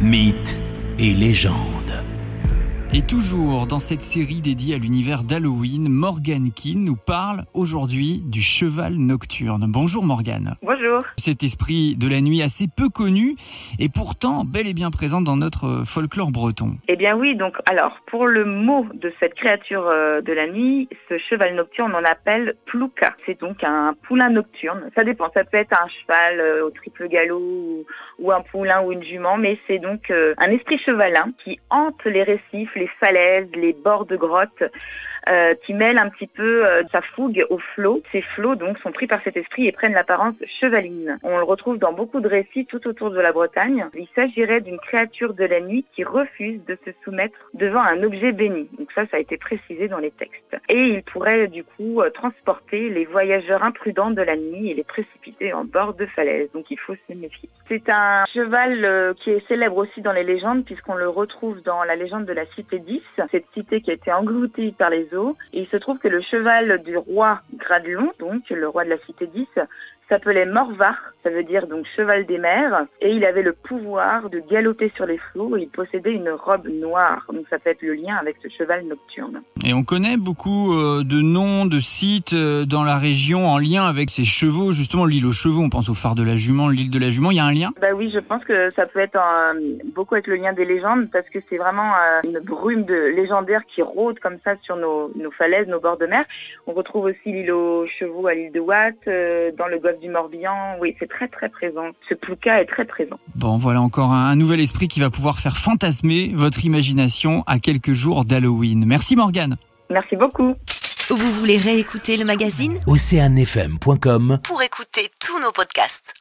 mythes et légendes. Et toujours dans cette série dédiée à l'univers d'Halloween, Morgane Keane nous parle aujourd'hui du cheval nocturne. Bonjour Morgane. Bonjour. Cet esprit de la nuit assez peu connu et pourtant bel et bien présent dans notre folklore breton. Eh bien oui, donc alors pour le mot de cette créature euh, de la nuit, ce cheval nocturne on appelle plouka. C'est donc un poulain nocturne. Ça dépend, ça peut être un cheval euh, au triple galop ou, ou un poulain ou une jument, mais c'est donc euh, un esprit chevalin qui hante les récifs, les falaises, les bords de grottes, euh, qui mêle un petit peu euh, sa fougue aux flots. Ces flots donc sont pris par cet esprit et prennent l'apparence chevaline. On le retrouve dans beaucoup de récits tout autour de la Bretagne. Il s'agirait d'une créature de la nuit qui refuse de se soumettre devant un objet béni. Donc ça, ça a été précisé dans les textes. Et il pourrait du coup euh, transporter les voyageurs imprudents de la nuit et les précipiter en bord de falaise. Donc il faut se méfier. C'est un cheval qui est célèbre aussi dans les légendes puisqu'on le retrouve dans la légende de la cité 10, cette cité qui a été engloutie par les et il se trouve que le cheval du roi Gradelon, donc le roi de la cité 10, s'appelait Morvar, ça veut dire donc cheval des mers, et il avait le pouvoir de galoper sur les flots, il possédait une robe noire, donc ça peut être le lien avec ce cheval nocturne. Et on connaît beaucoup euh, de noms, de sites euh, dans la région en lien avec ces chevaux, justement l'île aux chevaux, on pense au phare de la Jument, l'île de la Jument, il y a un lien? Bah oui, je pense que ça peut être beaucoup avec le lien des légendes, parce que c'est vraiment euh, une brume de légendaire qui rôde comme ça sur nos, nos falaises, nos bords de mer. On retrouve aussi l'île aux chevaux à l'île de Watt, dans le golfe du Morbihan. Oui, c'est très très présent. Ce plouka est très présent. Bon, voilà encore un, nouvel esprit qui va pouvoir faire fantasmer votre imagination à quelques jours d'Halloween. Merci Morgane. Merci beaucoup. Vous voulez réécouter le magazine? Oceanfm.com pour écouter tous nos podcasts.